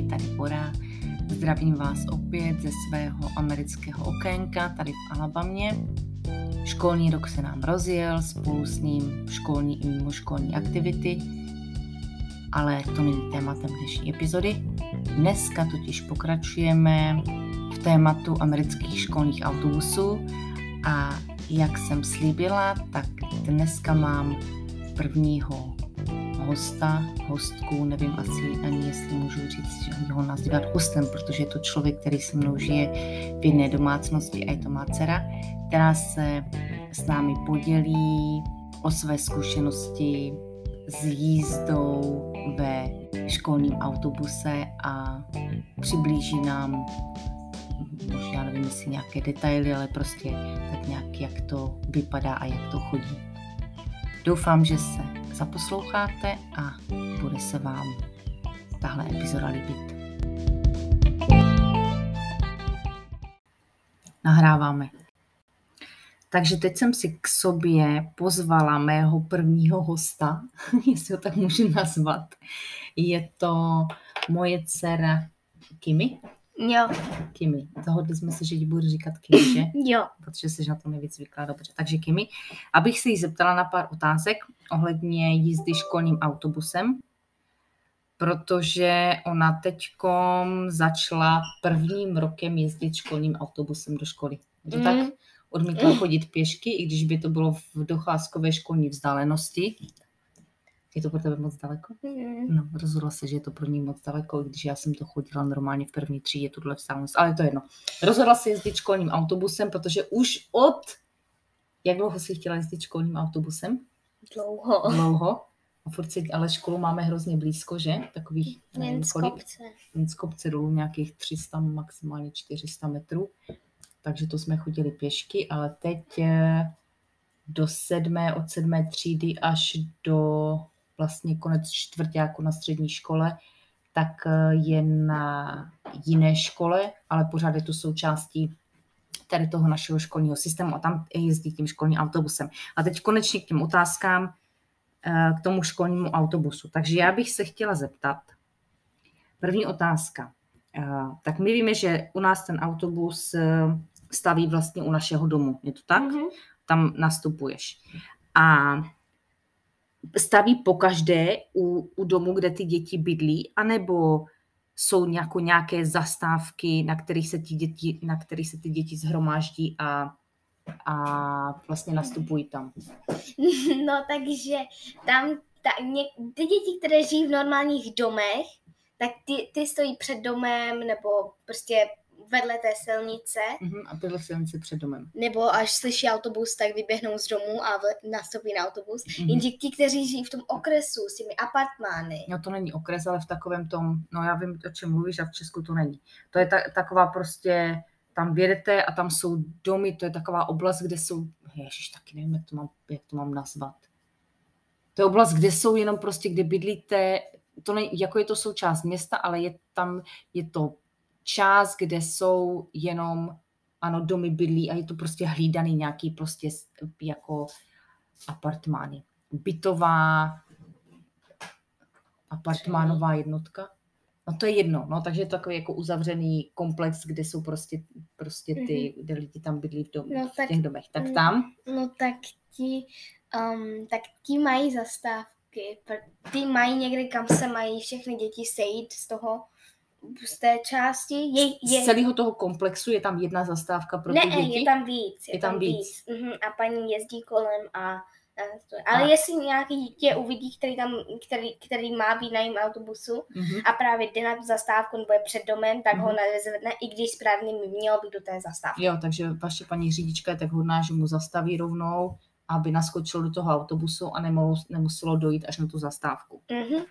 Ahoj, tady Bora. Zdravím vás opět ze svého amerického okénka tady v Alabamě. Školní rok se nám rozjel, spolu s ním školní i mimoškolní aktivity, ale to není tématem dnešní epizody. Dneska totiž pokračujeme v tématu amerických školních autobusů a jak jsem slíbila, tak dneska mám prvního hosta, hostku, nevím asi ani jestli můžu říct, že ho nazývat hostem, protože je to člověk, který se mnou žije v jedné domácnosti a je to má dcera, která se s námi podělí o své zkušenosti s jízdou ve školním autobuse a přiblíží nám možná nevím, jestli nějaké detaily, ale prostě tak nějak, jak to vypadá a jak to chodí. Doufám, že se zaposloucháte a bude se vám tahle epizoda líbit. Nahráváme. Takže teď jsem si k sobě pozvala mého prvního hosta, jestli ho tak můžu nazvat. Je to moje dcera Kimi. Jo. Kimi. Dohodli jsme se, že ti budu říkat Kimi, že? Jo. Protože jsi na to nejvíc zvyklá. Dobře. Takže Kimi, abych se jí zeptala na pár otázek ohledně jízdy školním autobusem, protože ona teďkom začala prvním rokem jezdit školním autobusem do školy. Je to mm. tak? Odmítla chodit pěšky, i když by to bylo v docházkové školní vzdálenosti. Je to pro tebe moc daleko? Mm. No, rozhodla se, že je to pro ní moc daleko, když já jsem to chodila normálně v první třídě, tuhle vzdálenost, ale to je jedno. Rozhodla se jezdit školním autobusem, protože už od... Jak dlouho jsi chtěla jezdit školním autobusem? Dlouho. Dlouho. A furt si, ale školu máme hrozně blízko, že? Takových, nevím, kolik? kopce. Jen z kopce dolů nějakých 300, maximálně 400 metrů. Takže to jsme chodili pěšky, ale teď eh, do sedmé, od sedmé třídy až do vlastně konec čtvrtáku na střední škole, tak eh, je na jiné škole, ale pořád je to součástí tady toho našeho školního systému a tam jezdí tím školním autobusem. A teď konečně k těm otázkám eh, k tomu školnímu autobusu. Takže já bych se chtěla zeptat, první otázka. Eh, Tak my víme, že u nás ten autobus staví vlastně u našeho domu, je to tak? Mhm. Tam nastupuješ. A staví pokaždé u, u domu, kde ty děti bydlí, anebo jsou nějako, nějaké zastávky, na kterých se, ty děti, na kterých se ty děti zhromáždí a, a vlastně nastupují tam. No takže tam ta, ně, ty děti, které žijí v normálních domech, tak ty, ty stojí před domem nebo prostě vedle té silnice, Mhm, a tyhle silnice před domem. nebo až slyší autobus, tak vyběhnou z domu a vle- nastoupí na autobus. Mhm. Jenže ti, kteří žijí v tom okresu s těmi apartmány, No to není okres, ale v takovém tom, no já vím, o čem mluvíš a v Česku to není. To je ta, taková prostě, tam vědete a tam jsou domy, to je taková oblast, kde jsou, ježiš, taky nevím, jak to mám, jak to mám nazvat. To je oblast, kde jsou jenom prostě, kde bydlíte, to ne, jako je to součást města, ale je tam, je to část, kde jsou jenom, ano, domy bydlí a je to prostě hlídaný nějaký prostě jako apartmány. Bytová, apartmánová jednotka. No to je jedno, no, takže je to takový jako uzavřený komplex, kde jsou prostě, prostě ty, kde lidi tam bydlí v, dom, No, v tak- těch domech. Tak tam, no tak ti, um, tak ti mají zastávky. Ty mají někde, kam se mají všechny děti sejít z toho, z té části. Je, je, z celého toho komplexu je tam jedna zastávka pro ne, ty děti. je tam víc. Je, Je tam víc. Mhm, a paní jezdí kolem a, a to. Ale A- jestli nějaký dítě uvidí, který, tam, který, který má být na jejím autobusu Mhm. a právě jde na tu zastávku nebo je před domem, tak ho Mhm. nezvedne, i když správně by mělo být do té zastávky. Jo, takže vaše paní řidička je tak hodná, že mu zastaví rovnou, aby naskočil do toho autobusu a nemohlo, nemuselo dojít až na tu zastávku. Mhm.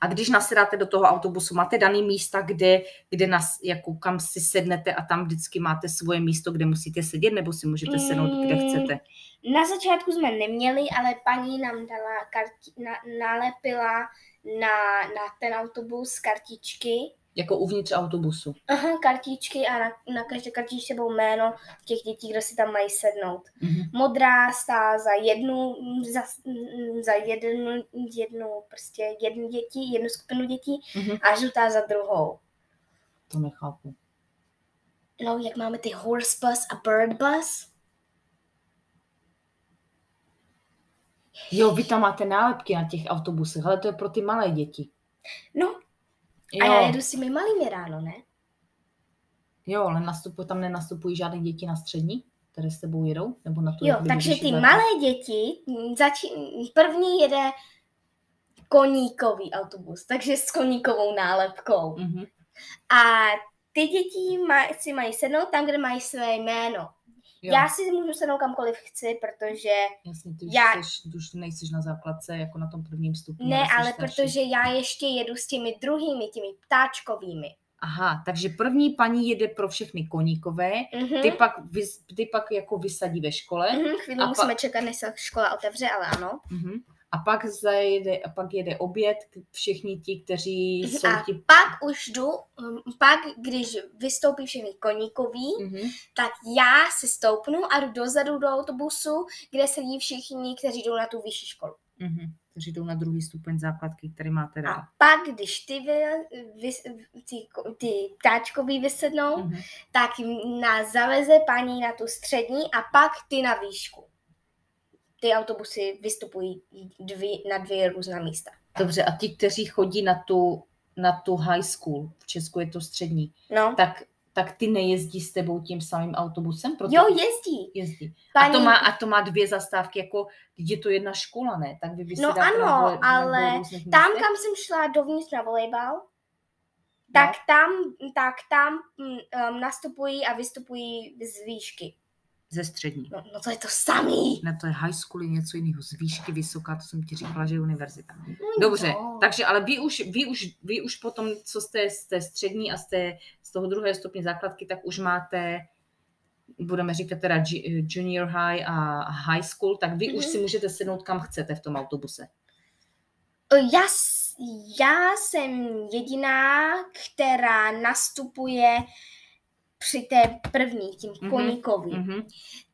A když nasedáte do toho autobusu, máte daný místa, kde, kde nas, jako kam si sednete a tam vždycky máte svoje místo, kde musíte sedět, nebo si můžete sednout, kde Mm. chcete. Na začátku jsme neměli, ale paní nám dala karti, na, nalepila na, na ten autobus kartičky. Jako uvnitř autobusu. Aha, kartičky a na, na každé kartičce bylo jméno těch dětí, kdo si tam mají sednout. Mhm. Modrá stá za jednu, za, za jednu, jednu prostě jednu děti, jednu skupinu dětí Mhm. a žlutá za druhou. To nechápu. No, jak máme ty horse bus a bird bus. Jo, vy tam máte nálepky na těch autobusech, ale to je pro ty malé děti. No, a Jo, já jedu s těmi malými ráno, ne? jo ale nastupují, tam nenastupují žádné děti na střední, které s tebou jedou? Nebo na tu Jo, takže ty základnu? malé děti, začí, první jede koníkový autobus, takže s koníkovou nálepkou. Mhm. A ty děti maj, si mají sednout tam, kde mají své jméno. Jo, Já si můžu sednout kamkoliv chci, protože jasně, ty už, já- jsi, už nejsiš na základce jako na tom prvním stupni. ne, ale starší. protože já ještě jedu s těmi druhými, těmi ptáčkovými. Aha, takže první paní jede pro všechny koníkové, Mhm. ty pak, vys, ty pak jako vysadí ve škole Mhm, chvíli A pa- musíme čekat, než se škola otevře, ale ano. mhm. A pak zajede, a pak jede oběd k- všichni ti, kteří jsou A ti... pak už jdu, hm, pak když vystoupí všechny koníkoví, Mhm. tak já si stoupnu a jdu dozadu do autobusu, kde sedí všichni, kteří jdou na tu vyšší školu. Mhm. Kteří jdou na druhý stupeň základky, který máte rád. A pak, když ty, vy, vy, ty, ty ptáčkoví vysednou, Mhm. tak nás zaveze paní na tu střední a pak ty na výšku. Ty autobusy vystupují dvě, na dvě různá místa. Dobře, a ti, kteří chodí na tu, na tu high school, v Česku je to střední, No. tak, tak ty nejezdí s tebou tím samým autobusem? Proto Jo, jezdí. jezdí. Paní, A, to má, a to má dvě zastávky, jako když je to jedna škola, ne? Tak vy vysedáte No ano, na na dvou ale různých tam, místech? kam jsem šla dovnitř na volejbal, tak tam, tak tam mm, um, nastupují a vystupují z výšky. Ze střední. No, no to je to samý. Ne, to je high school, je něco jiného. Z výšky vysoká, to jsem ti říkala, že je univerzita. No, Dobře, no. takže ale vy už, vy už, vy už potom, co jste z té střední a z, té, z toho druhého stupně základky, tak už máte, budeme říkat teda ju- junior high a high school, tak vy už Mhm. si můžete sednout kam chcete v tom autobuse. Já, já jsem jediná, která nastupuje při té první, tím Mhm, koníkovým. Mhm.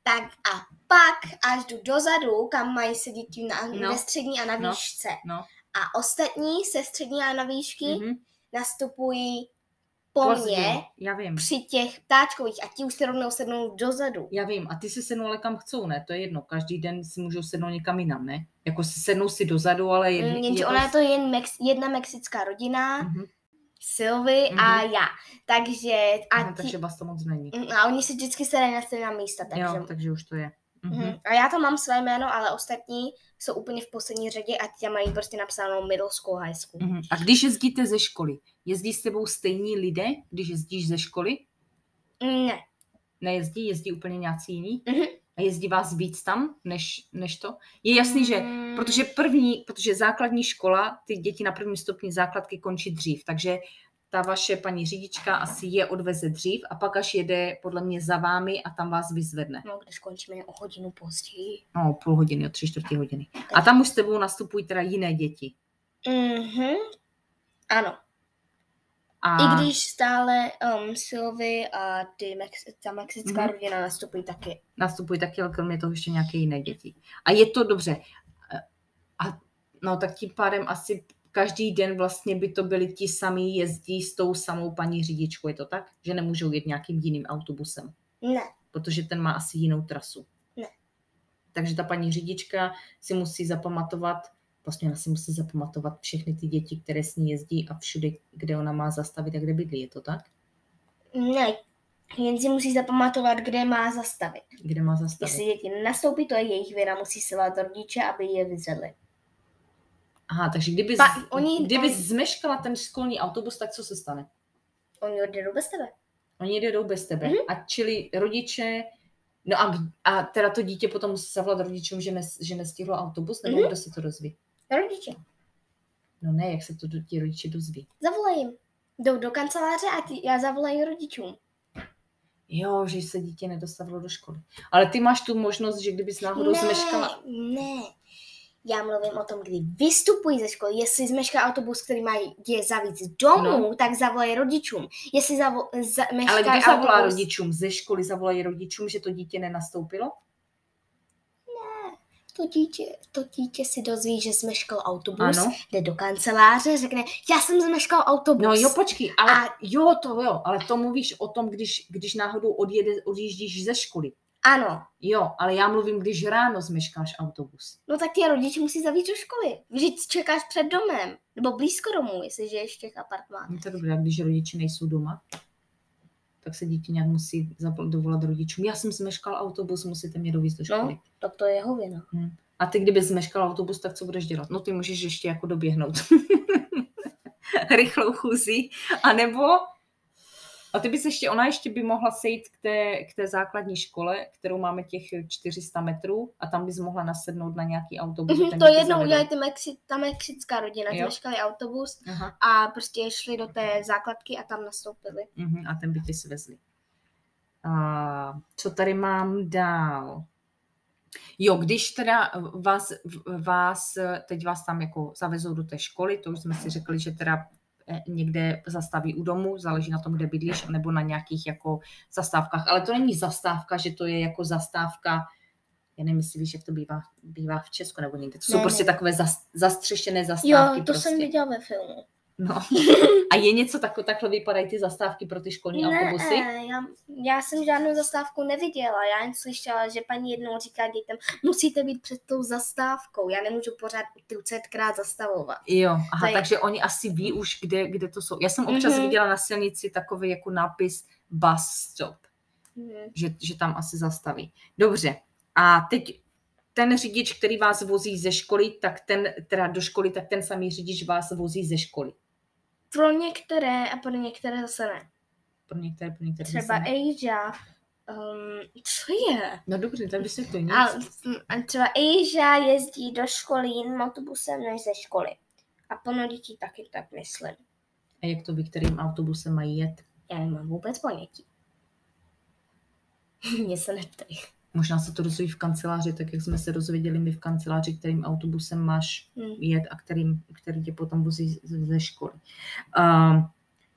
Tak a pak až jdu dozadu, kam mají sedět na, No. ve střední a na No. výšce. No. A ostatní se střední a na výšky Mhm. nastupují po Později, mně Já vím. při těch ptáčkových a ti už se rovnou sednou dozadu. Já vím, a ty si sednou ale kam chcou, ne? To je jedno, každý den si můžou sednout někam jinam, ne? Jako si sednou si dozadu, ale jedni, Mm, Jenže jako ona je to jen mex, jedna mexická rodina, Mhm. Sylvie a já. Takže a, ti, takže vás to moc není. Mm, a oni si vždycky sedají na stejná místa, takže... Jo, takže už to je. Mhm. Mhm. A já tam mám své jméno, ale ostatní jsou úplně v poslední řadě a ti tam mají prostě napsáno middle school, high school. Mhm. A když jezdíte ze školy, jezdí s tebou stejní lidé, když jezdíš ze školy? Ne. Nejezdí, jezdí úplně nějací jiní? Mhm. A jezdí vás víc tam, než, než to? Je jasný, že Mm, Protože první, protože základní škola, ty děti na prvním stupni základky končí dřív, takže ta vaše paní řidička asi je odveze dřív a pak až jede podle mě za vámi a tam vás vyzvedne. No, když končíme o hodinu později. No, půl hodiny, o tři čtvrtě hodiny. A tam už s tebou nastupují teda jiné děti. Mhm. Ano. A I když stále um, Sylvie a ty Mex- ta mexická Mhm. rodina nastupují taky. nastupují taky, ale kromě toho ještě nějaké jiné děti. A je to dobře. A no tak tím pádem asi každý den vlastně by to byli ti samí jezdí s tou samou paní řidičkou, je to tak? Že nemůžou jet nějakým jiným autobusem, Ne. protože ten má asi jinou trasu. Ne. Takže ta paní řidička si musí zapamatovat, vlastně ona si musí zapamatovat všechny ty děti, které s ní jezdí a všude, kde ona má zastavit a kde bydlí, je to tak? Ne. Jen si musí zapamatovat, kde má zastavit. Kde má zastavit? Jestli děti nenastoupí, to je jejich vina, musí se volat rodiče, aby je vyzvedli. Aha, takže kdyby, Pa- z, oni- kdyby oni- zmeškala ten školní autobus, tak co se stane? Oni odjedou bez tebe. Oni jedou bez tebe. Mhm. A čili rodiče, no a, a teda to dítě potom musí zavolat rodičům, že, nes, že nestihlo autobus, nebo Mhm. kdo se to dozví? Rodiče. No ne, jak se to do- ti rodiče dozví? Zavolej jim. Jdou do kanceláře a ty, já zavolají rodičům. Jo, že se dítě nedostavilo do školy. Ale ty máš tu možnost, že kdybys náhodou zmeškala... ne. Já mluvím o tom, kdy vystupují ze školy. Jestli zmešká autobus, který má je za víc domů, no. tak zavolají rodičům. Jestli zavo, za, Ale kdo zavolá autobus, rodičům? Ze školy zavolají rodičům, že to dítě nenastoupilo? To dítě, to dítě si dozví, že zmeškal autobus, Ano. jde do kanceláře, řekne, já jsem zmeškal autobus. No jo, počkej, ale A- jo, to jo, ale to mluvíš o tom, když, když náhodou odjede, odjíždíš ze školy. Ano, Jo, ale já mluvím, když ráno zmeškáš autobus. no tak tě rodiče musí zavít do školy. Vždyť čekáš před domem, nebo blízko domu, jestli žiješ v těch apartmánech. No to je dobré, když rodiče nejsou doma, tak se dítě nějak musí dovolat rodičům. Já jsem zmeškal autobus, musíte mě dovízt do školy. No, tak to je jeho vina. A ty, kdyby zmeškal autobus, tak co budeš dělat? No ty můžeš ještě jako doběhnout. Rychlou chůzí. A nebo a ty bys ještě, ona ještě by mohla sejít k té, k té základní škole, kterou máme těch 400 metrů a tam bys mohla nasednout na nějaký autobus. Mhm, ten to jednou udělali ty Mexi- ta mexická rodina, Jo. zmeškali autobus Aha. a prostě šli do té základky a tam nastoupili. Mhm, a ten by tě svezli. A co tady mám dál? Jo, když teda vás, vás, teď vás tam jako zavezou do té školy, to už jsme si řekli, že teda někde zastaví u domu, záleží na tom, kde bydlíš, nebo na nějakých jako zastávkách. Ale to není zastávka, že to je jako zastávka, já nevím, jestli víš, jak to bývá, bývá v Česku nebo někde. To jsou Ne, prostě ne. takové zas, zastřešené zastávky. Jo, to prostě. jsem viděla ve filmu. No. A je něco tako, takhle vypadají ty zastávky pro ty školní autobusy? Ne, já, já jsem žádnou zastávku neviděla. Já jen slyšela, že paní jednou říká dětem, musíte být před tou zastávkou. Já nemůžu pořád 30krát zastavovat. Jo, aha, je- takže oni asi ví už, kde, kde to jsou. Já jsem občas Mhm. viděla na silnici takový jako nápis bus stop, Mhm. že, že tam asi zastaví. Dobře, a teď ten řidič, který vás vozí ze školy, tak ten, teda do školy, tak ten samý řidič vás vozí ze školy. Pro některé a pro některé zase ne. Pro některé, pro některé. Třeba zase ne. Asia, um, co je? No dobře, tak vysvětluj nic. A, a třeba Asia jezdí do školy jiným autobusem než ze školy. A plno dětí taky tak myslím. A jak to ví, kterým autobusem mají jet? Já nemám vůbec ponětí. Mě se neptej. Možná se to dozví v kanceláři, tak jak jsme se dozvěděli my v kanceláři, kterým autobusem máš Hm. jet a kterým, který tě potom vozí ze školy. Uh,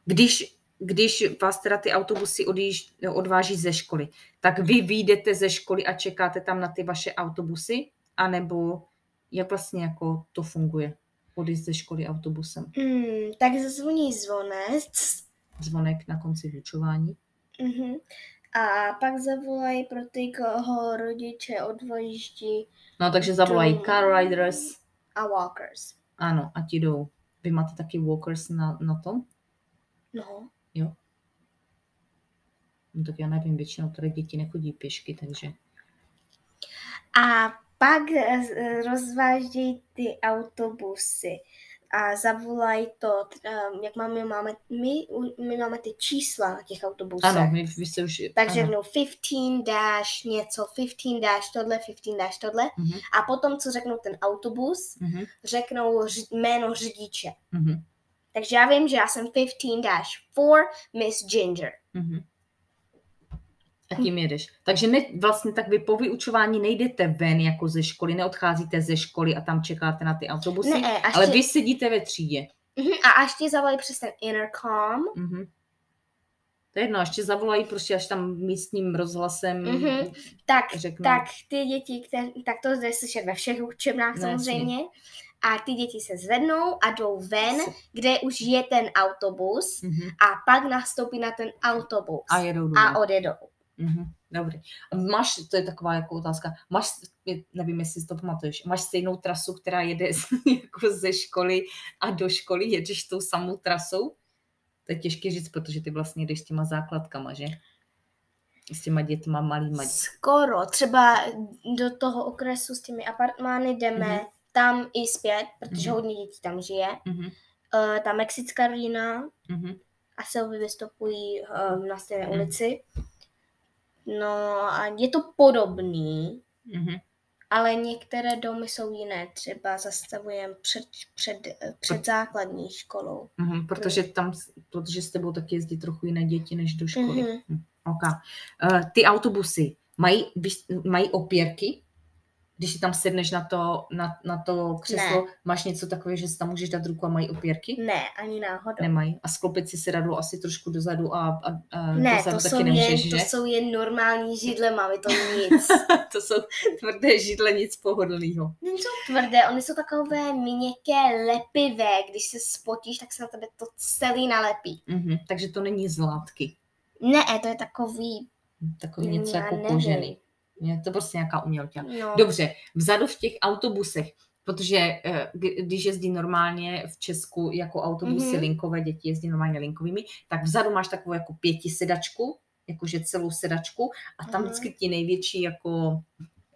když, když vás teda ty autobusy odjíž, odváží ze školy, tak vy vyjdete ze školy a čekáte tam na ty vaše autobusy, anebo jak vlastně jako to funguje? Odjíst ze školy autobusem. Hmm, tak zazvoní zvonec Zvonek na konci vyučování. mhm. A pak zavolají pro ty, koho rodiče odvojíždí No takže zavolají Domů. car riders, a walkers. ano, a ti jdou. Vy máte taky walkers na, na tom? No, No tak já nevím, většinou tady děti nechodí pěšky, takže... A pak rozvážejí ty autobusy a zavolají to, um, jak máme, máme my, my máme ty čísla na těch autobusech. Ano, my, vy se už... Tak ano. řeknou 15 dash něco, 15 dash tohle, 15 dash tohle. Mhm, A potom, co řeknou ten autobus, mhm, řeknou ři- jméno řidiče. mhm, Takže já vím, že já jsem 15 dash 4 Miss Ginger. mhm. A tím jedeš. Takže ne, vlastně tak vy po vyučování nejdete ven jako ze školy, neodcházíte ze školy a tam čekáte na ty autobusy, Ne, až ale tě, vy sedíte ve třídě. Mhm, a až ti zavolají přes ten intercom, Mhm. To je jedno, ještě zavolají prostě až tam místním rozhlasem Mhm. tak, řeknou. tak ty děti, které, tak to jde slyšet ve všech učebnách No, samozřejmě, a ty děti se zvednou a jdou ven, kde už je ten autobus Mhm. a pak nastoupí na ten autobus A jedou a odjedou. Mhm, dobrý. Máš, to je taková jako otázka, máš, nevím, jestli si to pamatuješ, máš stejnou trasu, která jede z- jako ze školy a do školy, jedeš tou samou trasou? To je těžké říct, protože ty vlastně jdeš s těma základkama, že? S těma dětma malýma. Skoro, třeba do toho okresu s těmi apartmány jdeme Mhm. tam i zpět, protože Mhm. hodně dětí tam žije. Mhm, Uh, ta mexická rodina mhm, a Sylvie vystupují um, na stejné Mhm. ulici. No a je to podobný, mhm. ale některé domy jsou jiné. Třeba zastavujeme před, před, před základní školou. Mhm, protože tam, protože s tebou taky jezdí trochu jiné děti než do školy. Mhm. Mhm. Okay. Uh, ty autobusy mají, mají opěrky? Když si tam sedneš na to, na, na to křeslo, Ne. máš něco takového, že si tam můžeš dát ruku a mají opěrky? Ne, ani náhodou. Nemají. A sklopit si sedadlo asi trošku dozadu a, a, a Ne, dozadu to taky jsou, nemůžeš, jen, to že? jsou jen normální židle, máme to nic. to jsou tvrdé židle, nic pohodlného. Nejsou tvrdé, oni jsou takové měkké, lepivé. Když se spotíš, tak se na tebe to celý nalepí. Mhm. Takže to není z látky. Ne, to je takový, Takový něco Já jako nevím. kožený. Je to prostě nějaká umělka. no. Dobře, vzadu v těch autobusech, protože eh, kdy- když jezdí normálně v Česku jako autobusy Mhm. linkové, děti jezdí normálně linkovými, tak vzadu máš takovou jako pěti sedačku, jakože celou sedačku a tam Mhm. vždycky ti největší jako,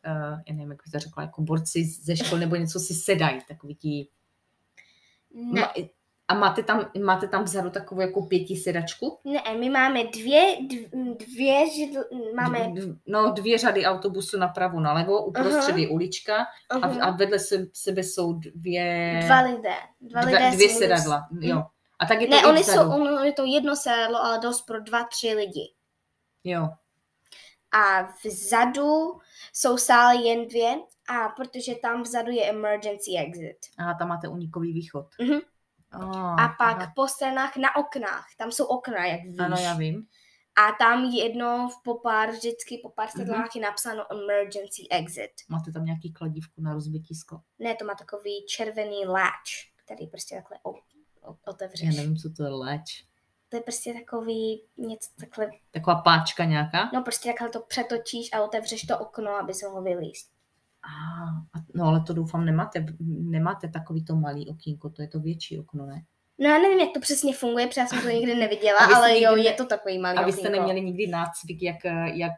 eh, já nevím, jak bych to řekla, jako borci ze školy nebo něco si sedají, takový ti... Ne, Ma- a máte tam, máte tam vzadu takovou jako pěti sedačku? ne, my máme dvě, dv- dvě židle, máme... D- d- no, dvě řady autobusů napravo, nalevo, uprostřed Aha. je ulička a, uh a vedle se, sebe jsou dvě, Dva lidé. Dva lidé dvě, dvě sedadla. mus- Jo. A tak je to Ne, oni vzadu. jsou, ono je to jedno sedadlo, ale dost pro dva, tři lidi. Jo. A vzadu jsou stále jen dvě, a protože tam vzadu je emergency exit. A tam máte unikový východ. Mhm. Oh, A pak po stranách na oknách, tam jsou okna, jak víš. Ano, já vím. A tam jedno v po pár, vždycky po pár Mhm. sedlách je napsáno emergency exit. Máte tam nějaký kladívku na rozbití sklo. Ne, to má takový červený latch, který prostě takhle o, o, Já otevřeš. nevím, co to je léč. To je prostě takový něco takhle, Taková páčka nějaká? no prostě takhle to přetočíš a otevřeš to okno, aby se mohlo vylíst. Ah, a- no ale to doufám nemáte, nemáte takový to malý okýnko, to je to větší okno, ne? No já nevím, jak to přesně funguje, protože já jsem to nikdy neviděla, ale jo, nikdy ne- je to takový malý A vy jste neměli nikdy nácvik, jak, jak,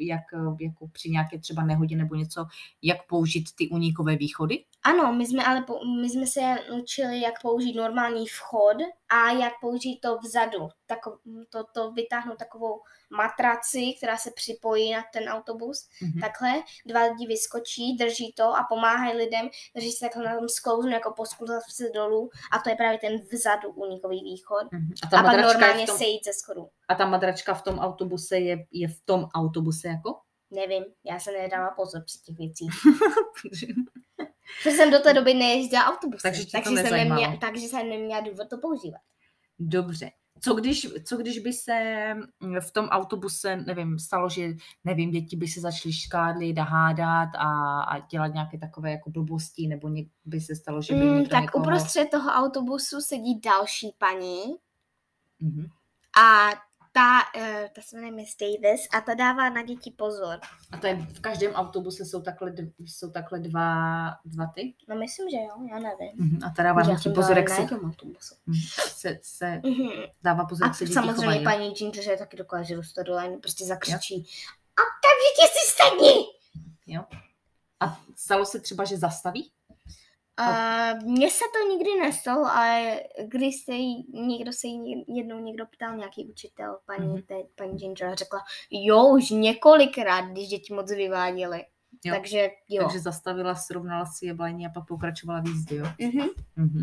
jak, jako při nějaké třeba nehodě nebo něco, jak použít ty unikové východy? Ano, my jsme ale my jsme se učili, jak použít normální vchod a jak použít to vzadu. Tako, to, to vytáhnout takovou matraci, která se připojí na ten autobus. Mhm. Takhle dva lidi vyskočí, drží to a pomáhají lidem, drží se takhle na tom sklouznu, jako poskluzav se dolů a to je právě ten vzadu unikový východ. Mhm. A A ta, pak madračka je normálně tom, sejít ze schodu. a ta madračka v tom autobuse je, je v tom autobuse jako? Nevím, já se nedávám pozor při těch věcích. Protože jsem do té doby nejezdila autobusem, Takže takže, jsem neměla, takže jsem neměla důvod to používat. Dobře. Co když, co když by se mm, v tom autobuse, nevím, stalo, že, nevím, děti by se začaly škádlit a hádat a, a dělat nějaké takové jako blbosti, nebo něk, by se stalo, že by Mm, někdo tak někoho... uprostřed toho autobusu sedí další paní Mhm. a ta, uh, ta se jmenuje Miss Davis a ta dává na děti pozor. A to je, v každém autobuse jsou takhle, dv- jsou takhle dva, dva ty? No myslím, že jo, já nevím. Mhm. A ta dává Já na ti jsem pozor, jak se, autobusu. Mhm. se, se Mhm. dává pozor, A jak se děti samozřejmě chovají. paní Ginger je taky dokáže dostat dole, prostě zakřičí. A tak děti si sedni! A stalo se třeba, že zastaví? Uh, Mně se to nikdy nestalo, ale když se jí, někdo se jí jednou někdo ptal, nějaký učitel, paní, Mhm. mm-hmm. paní Ginger, a řekla, jo, už několikrát, když děti moc vyváděly. Jo. Takže jo. Takže zastavila, srovnala si je vlajně a pak pokračovala v jízdě, jo? Mhm. Mhm.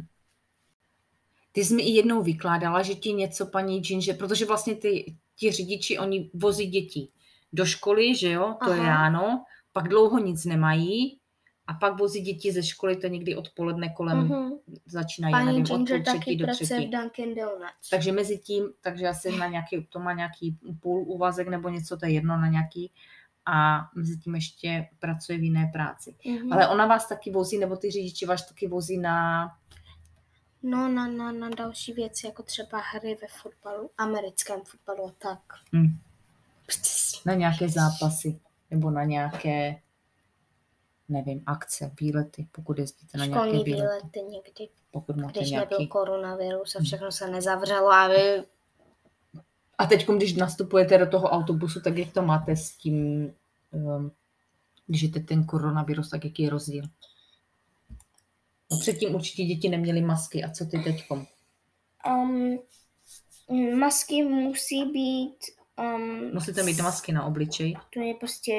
Ty jsi mi i jednou vykládala, že ti něco paní Ginger, protože vlastně ty, ti řidiči, oni vozí děti do školy, že jo, to je Aha. ráno, pak dlouho nic nemají a pak vozí děti ze školy, to někdy odpoledne kolem Mhm. začínají, já Paní nevím, od Ginger půl třetí taky do třetí. v Dunkin Donuts. Takže mezi tím, takže asi na nějaký, to má nějaký půl úvazek nebo něco, to je jedno na nějaký a mezi tím ještě pracuje v jiné práci. Mhm. Ale ona vás taky vozí, nebo ty řidiči vás taky vozí na... No na, na, na další věci, jako třeba hry ve fotbalu, americkém fotbalu a tak. Prostě na nějaké zápasy nebo na nějaké, nevím, akce, výlety, pokud jezdíte na školní nějaké výlety, výlety někdy, pokud máte když nějaký. nebyl koronavirus a Mhm. všechno se nezavřelo a vy A teď, když nastupujete do toho autobusu, tak jak to máte s tím, um, když je ten koronavirus, tak jaký je rozdíl? No předtím určitě děti neměly masky. A co ty teďkom? Um, masky musí být... Um, Musíte mít masky na obličej, To je prostě,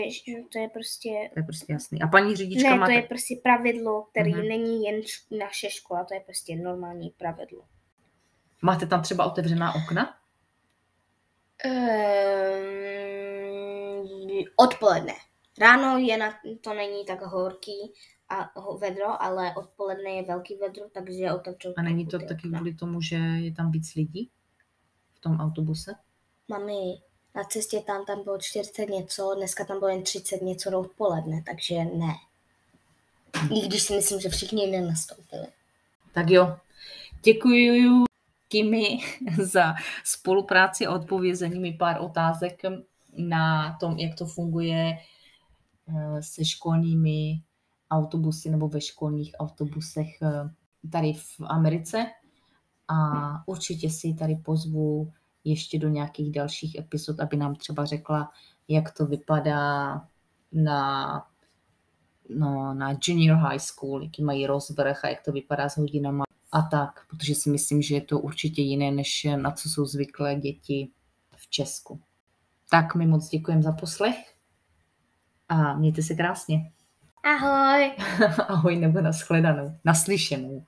to je prostě... to je prostě jasný. A paní řidička Ne, má... to je prostě pravidlo, které Mhm. není jen naše škola, to je prostě normální pravidlo. máte tam třeba otevřená okna? Um, odpoledne. Ráno je na, to není tak horký a vedro, ale odpoledne je velký vedro, takže otevřou. A není to taky kvůli tomu, že je tam víc lidí v tom autobuse? Mami, na cestě tam, tam bylo 40 něco, dneska tam bylo jen 30 něco do odpoledne, takže ne. I když si myslím, že všichni nenastoupili. Tak jo, děkuji Kimi za spolupráci a odpovězení mi pár otázek na tom, jak to funguje eh, se školními autobusy nebo ve školních autobusech eh, tady v Americe. A určitě si tady pozvu ještě do nějakých dalších epizod, aby nám třeba řekla, jak to vypadá na, no, na junior high school, jaký mají rozvrh a jak to vypadá s hodinama a tak, protože si myslím, že je to určitě jiné, než na co jsou zvyklé děti v Česku. Tak mi moc děkujem za poslech a mějte se krásně. Ahoj. Ahoj nebo nashledanou, naslyšenou.